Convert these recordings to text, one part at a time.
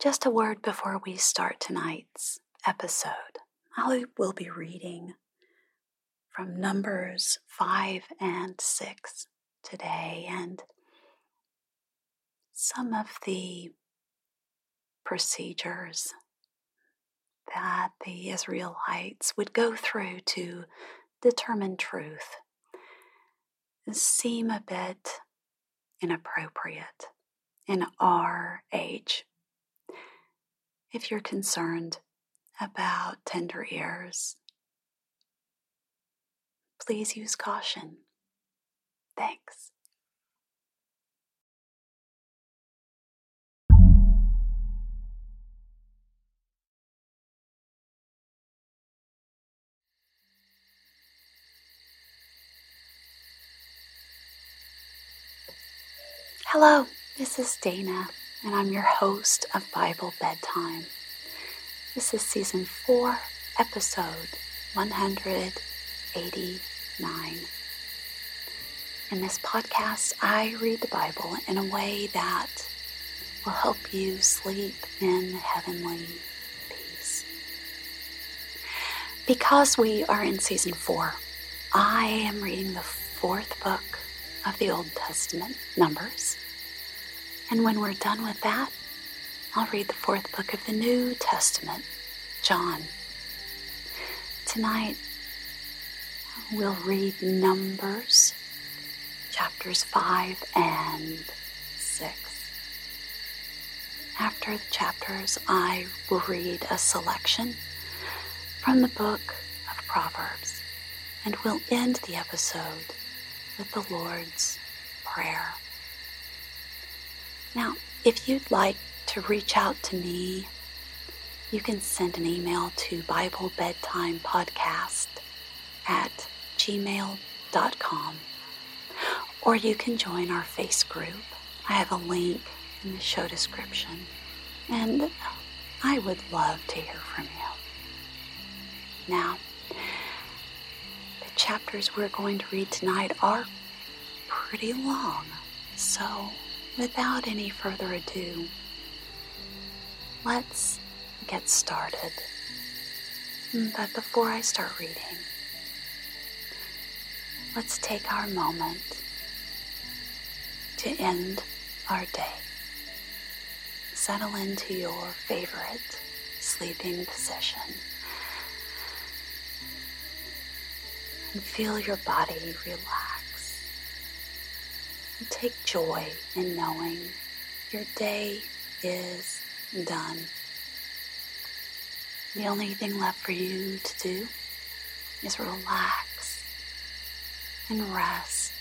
Just a word before we start tonight's episode. I will be reading from Numbers 5 and 6 today, and some of the procedures that the Israelites would go through to determine truth seem a bit inappropriate in our age. If you're concerned about tender ears, please use caution. Thanks. Hello, this is Dana, and I'm your host of Bible Bedtime. This is season 4, episode 189. In this podcast, I read the Bible in a way that will help you sleep in heavenly peace. Because we are in season 4, I am reading the fourth book of the Old Testament, Numbers. And when we're done with that, I'll read the fourth book of the New Testament, John. Tonight, we'll read Numbers, chapters 5 and 6. After the chapters, I will read a selection from the book of Proverbs, and we'll end the episode with the Lord's Prayer. Now, if you'd like to reach out to me, you can send an email to Bible Bedtime Podcast at gmail.com or you can join our face group. I have a link in the show description, and I would love to hear from you. Now, the chapters we're going to read tonight are pretty long, so without any further ado, let's get started. But before I start reading, let's take our moment to end our day. Settle into your favorite sleeping position. and feel your body relax. And take joy in knowing your day is done. The only thing left for you to do is relax and rest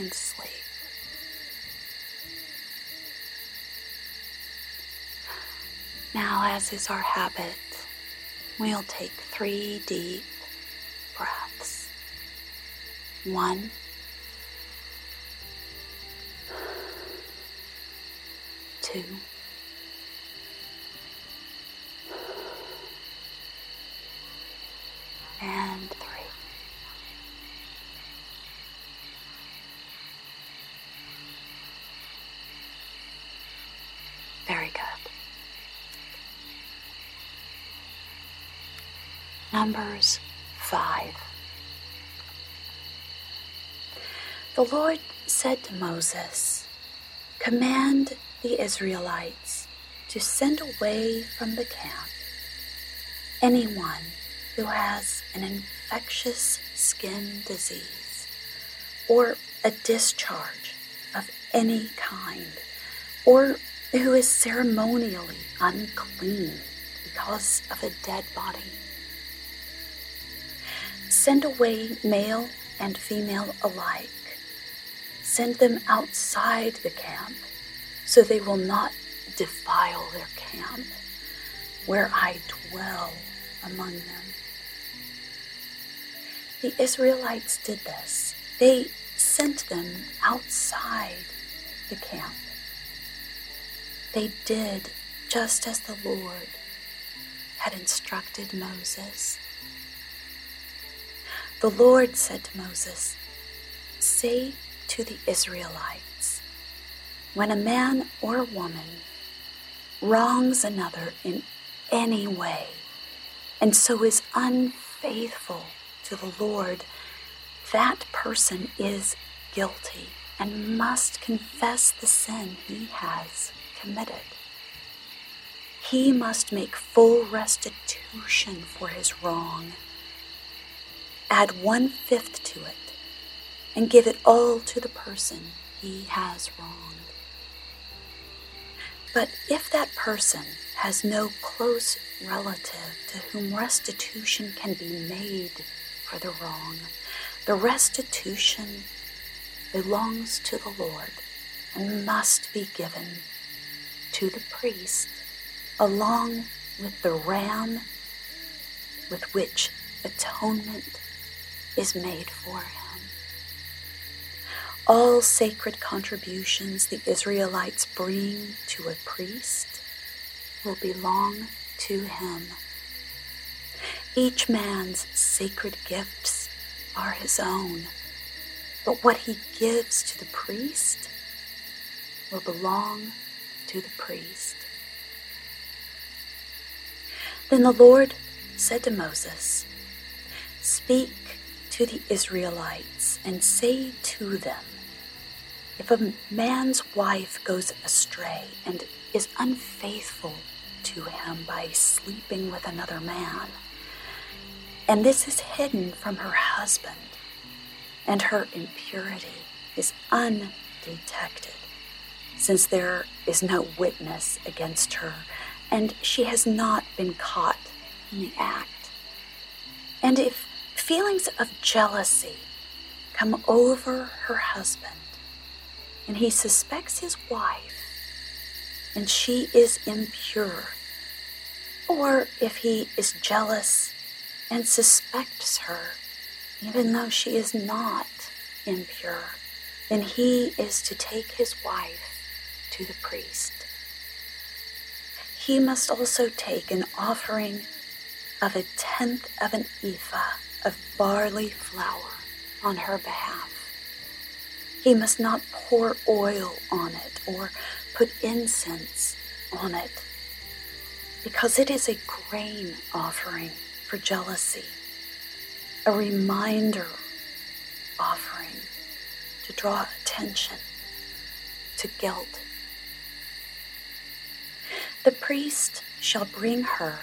and sleep. Now, as is our habit, we'll take three deep breaths. One, two, and three. Very good. Numbers 5. The Lord said to Moses, Command the Israelites to send away from the camp anyone who has an infectious skin disease or a discharge of any kind or who is ceremonially unclean because of a dead body Send away male and female alike. Send them outside the camp so they will not defile their camp where I dwell among them. The Israelites did this. They sent them outside the camp. They did just as the Lord had instructed Moses. The Lord said to Moses, Say to the Israelites, when a man or woman wrongs another in any way and so is unfaithful to the Lord, that person is guilty and must confess the sin he has committed. He must make full restitution for his wrong. Add one fifth to it and give it all to the person he has wronged. But if that person has no close relative to whom restitution can be made for the wrong, the restitution belongs to the Lord and must be given to the priest along with the ram with which atonement is made for him. All sacred contributions the Israelites bring to a priest will belong to him. Each man's sacred gifts are his own, but what he gives to the priest will belong to the priest. Then the Lord said to Moses, Speak to the Israelites and say to them, If a man's wife goes astray and is unfaithful to him by sleeping with another man, and this is hidden from her husband, and her impurity is undetected, since there is no witness against her, and she has not been caught in the act. And if feelings of jealousy come over her husband, and he suspects his wife, and she is impure, or if he is jealous and suspects her, even though she is not impure, then he is to take his wife to the priest. He must also take an offering of a tenth of an ephah of barley flour on her behalf. He must not pour oil on it or put incense on it because it is a grain offering for jealousy, a reminder offering to draw attention to guilt. The priest shall bring her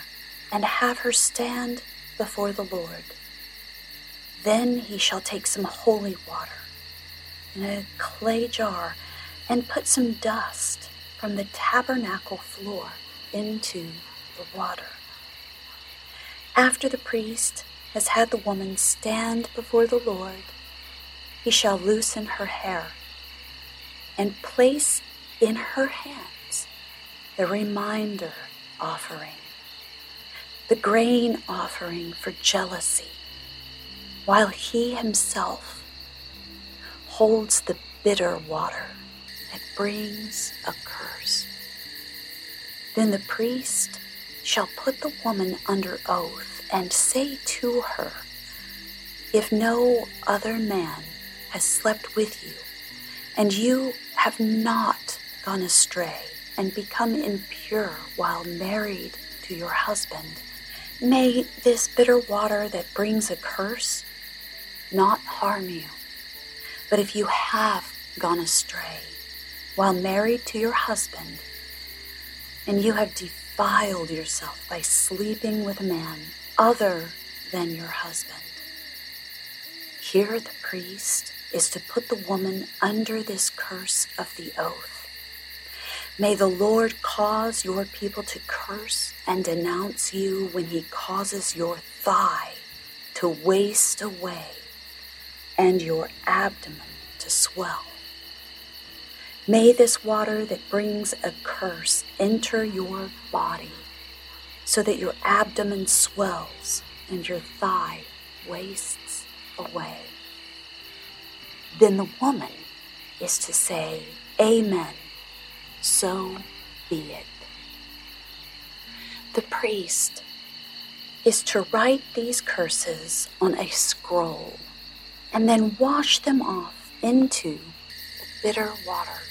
and have her stand before the Lord. Then he shall take some holy water in a clay jar and put some dust from the tabernacle floor into the water. After the priest has had the woman stand before the Lord, he shall loosen her hair and place in her hands the reminder offering, the grain offering for jealousy, while he himself holds the bitter water that brings a curse. Then the priest shall put the woman under oath and say to her, If no other man has slept with you, and you have not gone astray and become impure while married to your husband, may this bitter water that brings a curse not harm you. But if you have gone astray while married to your husband, and you have defiled yourself by sleeping with a man other than your husband. Here, the priest is to put the woman under this curse of the oath. May the Lord cause your people to curse and denounce you when he causes your thigh to waste away and your abdomen to swell. May this water that brings a curse enter your body so that your abdomen swells and your thigh wastes away. Then the woman is to say, Amen, so be it. The priest is to write these curses on a scroll and then wash them off into the bitter water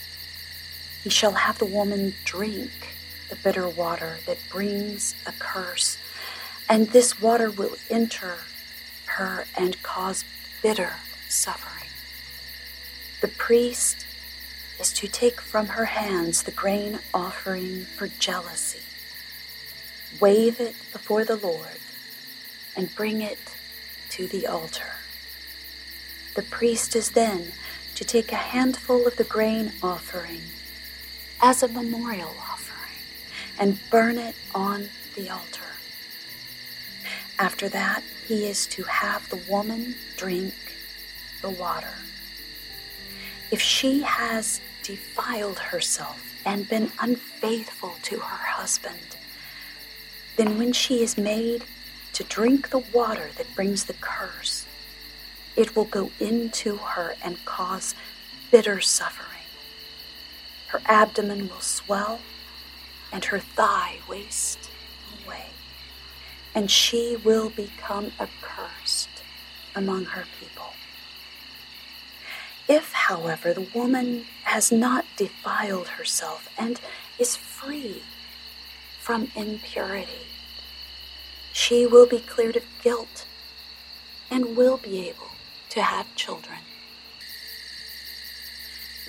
he shall have the woman drink the bitter water that brings a curse, and this water will enter her and cause bitter suffering. The priest is to take from her hands the grain offering for jealousy, wave it before the Lord, and bring it to the altar. The priest is then to take a handful of the grain offering as a memorial offering and burn it on the altar. After that, he is to have the woman drink the water. If she has defiled herself and been unfaithful to her husband, then when she is made to drink the water that brings the curse, it will go into her and cause bitter suffering. Her abdomen will swell and her thigh waste away, and she will become accursed among her people. If, however, the woman has not defiled herself and is free from impurity, she will be cleared of guilt and will be able to have children.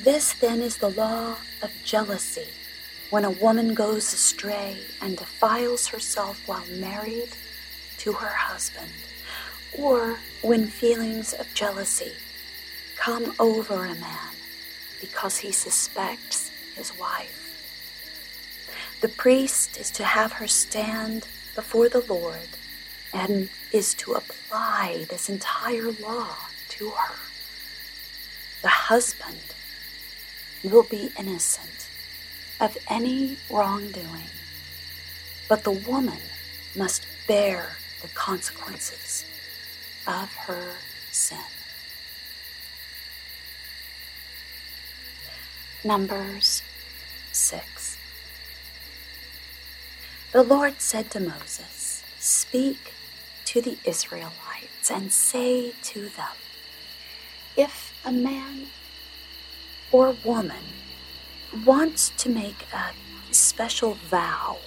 This then is the law of jealousy when a woman goes astray and defiles herself while married to her husband, or when feelings of jealousy come over a man because he suspects his wife. The priest is to have her stand before the Lord and is to apply this entire law her. The husband will be innocent of any wrongdoing, but the woman must bear the consequences of her sin. Numbers 6. The Lord said to Moses, Speak to the Israelites and say to them, If a man or woman wants to make a special vow,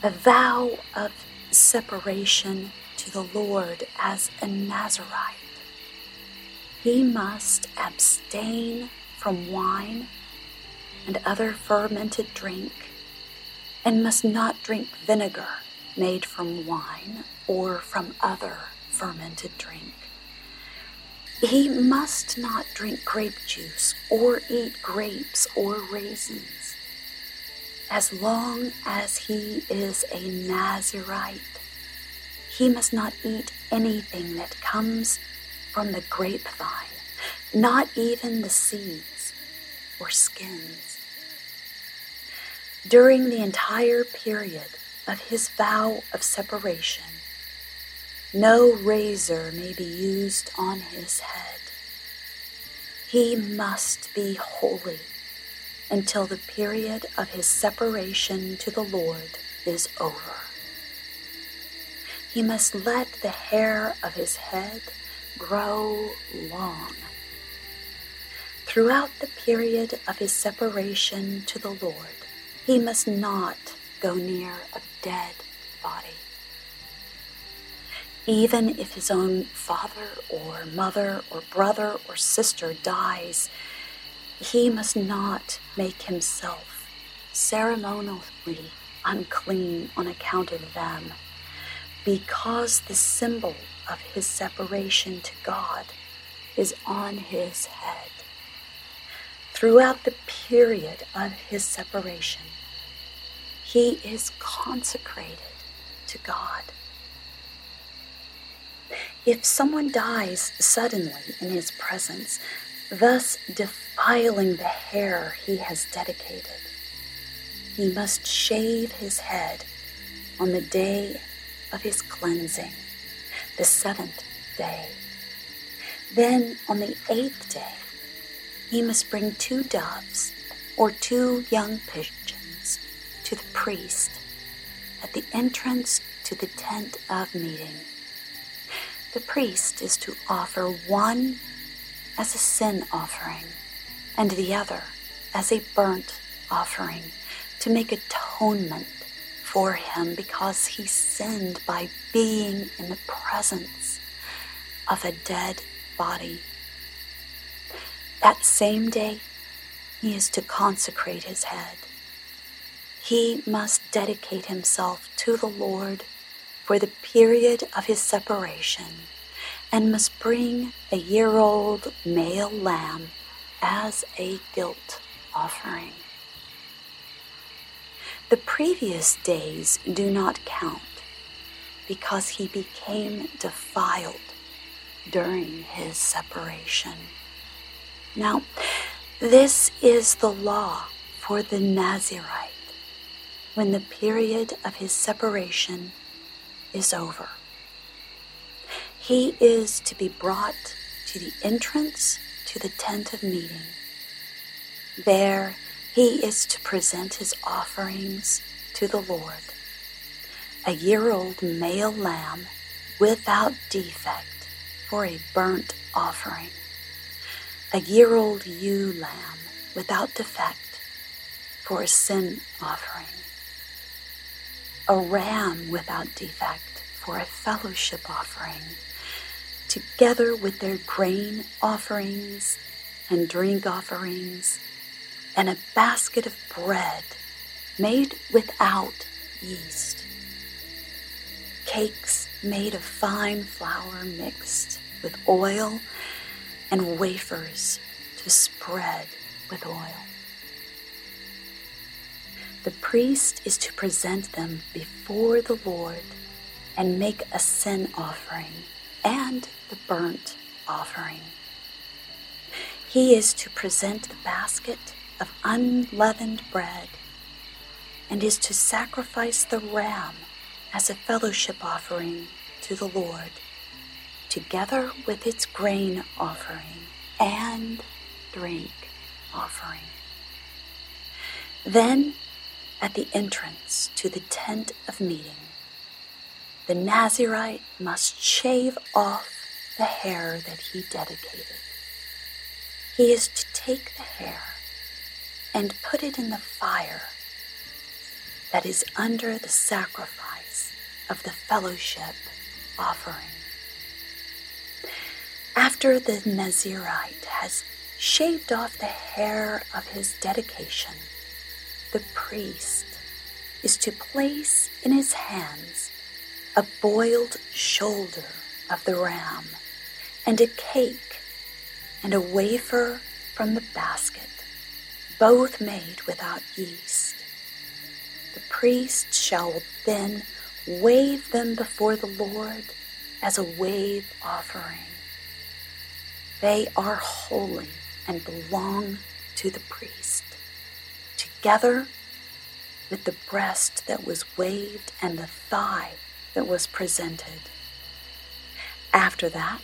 a vow of separation to the Lord as a Nazirite, he must abstain from wine and other fermented drink, and must not drink vinegar made from wine or from other fermented drink. He must not drink grape juice or eat grapes or raisins. As long as he is a Nazirite, he must not eat anything that comes from the grapevine, not even the seeds or skins. During the entire period of his vow of separation, no razor may be used on his head. He must be holy until the period of his separation to the Lord is over. He must let the hair of his head grow long. Throughout the period of his separation to the Lord, he must not go near a dead body even if his own father or mother or brother or sister dies, he must not make himself ceremonially unclean on account of them, because the symbol of his separation to God is on his head. Throughout the period of his separation, he is consecrated to God. If someone dies suddenly in his presence, thus defiling the hair he has dedicated, he must shave his head on the day of his cleansing, the seventh day. Then on the eighth day, he must bring two doves or two young pigeons to the priest at the entrance to the tent of meeting the priest is to offer one as a sin offering and the other as a burnt offering to make atonement for him because he sinned by being in the presence of a dead body. That same day, he is to consecrate his head. He must dedicate himself to the Lord for the period of his separation and must bring a year old male lamb as a guilt offering. The previous days do not count because he became defiled during his separation. Now, this is the law for the Nazirite when the period of his separation is over. He is to be brought to the entrance to the tent of meeting. There he is to present his offerings to the Lord a year old male lamb without defect for a burnt offering, a year old ewe lamb without defect for a sin offering, a ram without defect for a fellowship offering together with their grain offerings and drink offerings, and a basket of bread made without yeast. Cakes made of fine flour mixed with oil, and wafers to spread with oil. The priest is to present them before the Lord and make a sin offering and the burnt offering. He is to present the basket of unleavened bread and is to sacrifice the ram as a fellowship offering to the Lord, together with its grain offering and drink offering. Then, at the entrance to the tent of meeting, the Nazirite must shave off the hair that he dedicated. He is to take the hair and put it in the fire that is under the sacrifice of the fellowship offering. After the Nazirite has shaved off the hair of his dedication, the priest is to place in his hands a boiled shoulder of the ram, and a cake, and a wafer from the basket, both made without yeast. The priest shall then wave them before the Lord as a wave offering. They are holy and belong to the priest, together with the breast that was waved and the thigh that was presented. After that,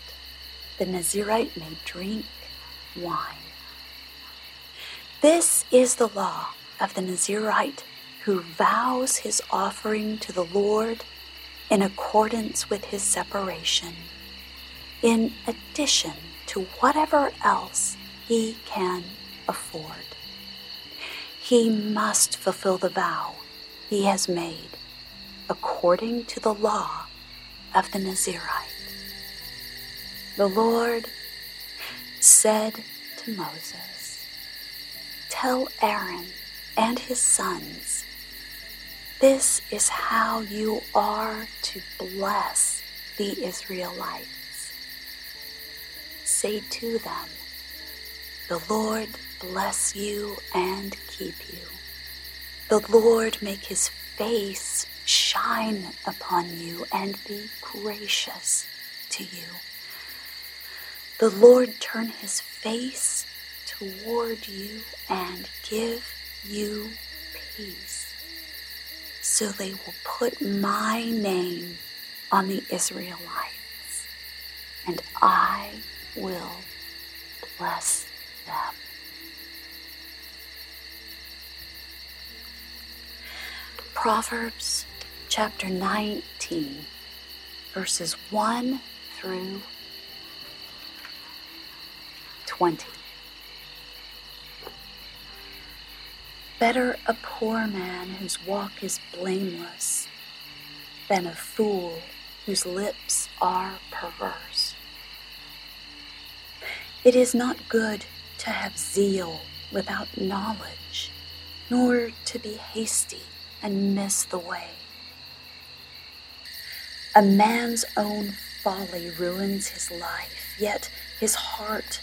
the Nazirite may drink wine. This is the law of the Nazirite who vows his offering to the Lord in accordance with his separation, in addition to whatever else he can afford. He must fulfill the vow he has made according to the law of the Nazirite. The Lord said to Moses, Tell Aaron and his sons, this is how you are to bless the Israelites. Say to them, The Lord bless you and keep you. The Lord make his face shine upon you and be gracious to you. The Lord turn his face toward you and give you peace. So they will put my name on the Israelites, and I will bless Proverbs chapter 19, verses 1 through 20. Better a poor man whose walk is blameless than a fool whose lips are perverse. It is not good to have zeal without knowledge, nor to be hasty and miss the way. A man's own folly ruins his life, yet his heart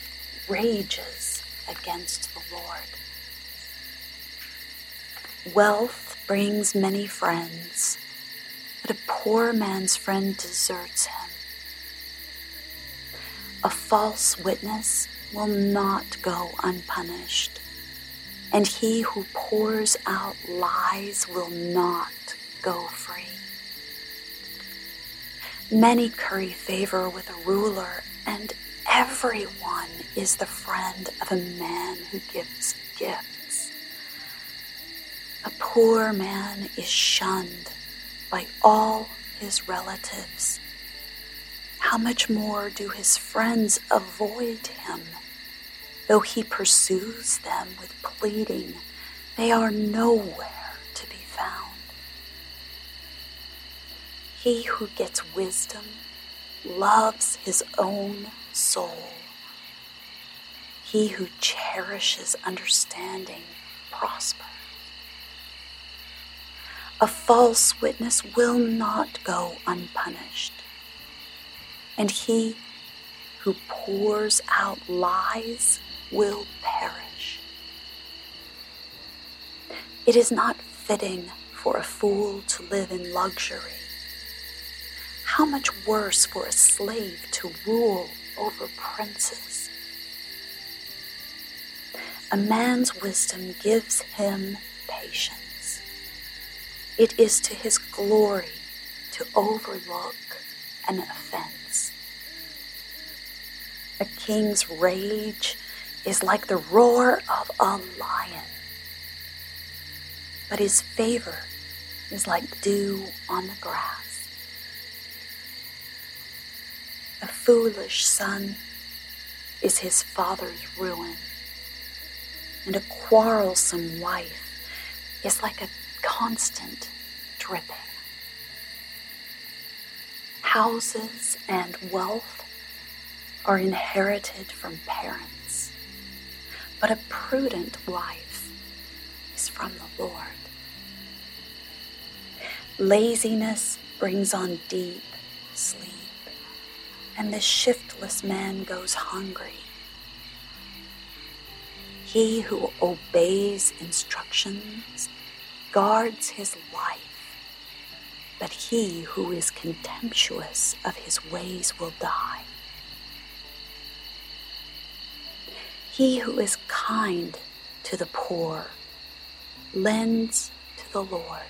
rages against the Lord. Wealth brings many friends, but a poor man's friend deserts him. A false witness will not go unpunished, and he who pours out lies will not go free. Many curry favor with a ruler, and everyone is the friend of a man who gives gifts. A poor man is shunned by all his relatives. How much more do his friends avoid him? Though he pursues them with pleading, they are nowhere to be found. He who gets wisdom loves his own soul. He who cherishes understanding prospers. A false witness will not go unpunished. And he who pours out lies will perish. It is not fitting for a fool to live in luxury. How much worse for a slave to rule over princes? A man's wisdom gives him patience. It is to his glory to overlook an offense. A king's rage is like the roar of a lion, but his favor is like dew on the grass. A foolish son is his father's ruin, and a quarrelsome wife is like a constant dripping. Houses and wealth are inherited from parents, but a prudent wife is from the Lord. Laziness brings on deep sleep, and the shiftless man goes hungry. He who obeys instructions guards his life, but he who is contemptuous of his ways will die. He who is kind to the poor lends to the Lord,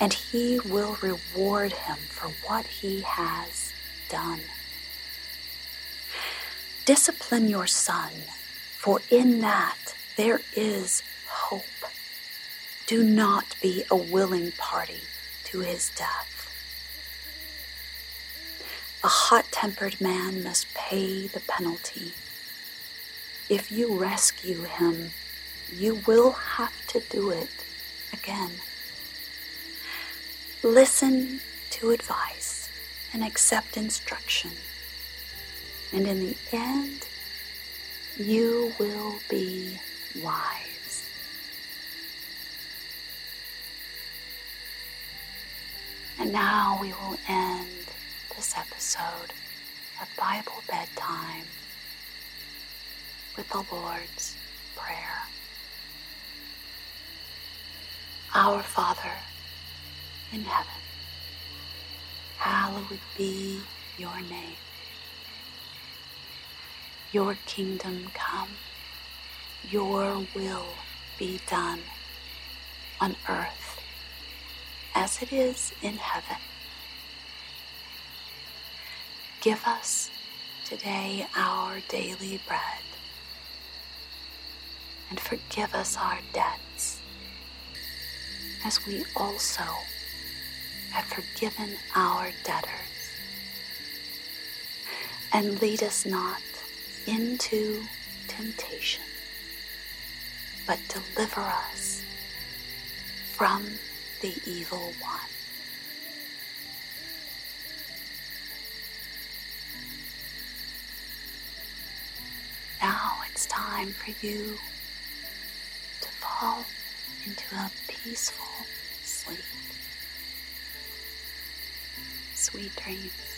and he will reward him for what he has done. Discipline your son, for in that there is hope. Do not be a willing party to his death. A hot tempered man must pay the penalty. If you rescue him, you will have to do it again. Listen to advice and accept instruction, and in the end, you will be wise. And now we will end this episode of Bible Bedtime with the Lord's Prayer. Our Father in heaven, hallowed be your name. Your kingdom come, your will be done on earth as it is in heaven. Give us today our daily bread and forgive us our debts as we also have forgiven our debtors. And lead us not into temptation, but deliver us from the evil one. Now it's time for you fall into a peaceful sleep. Sweet dreams.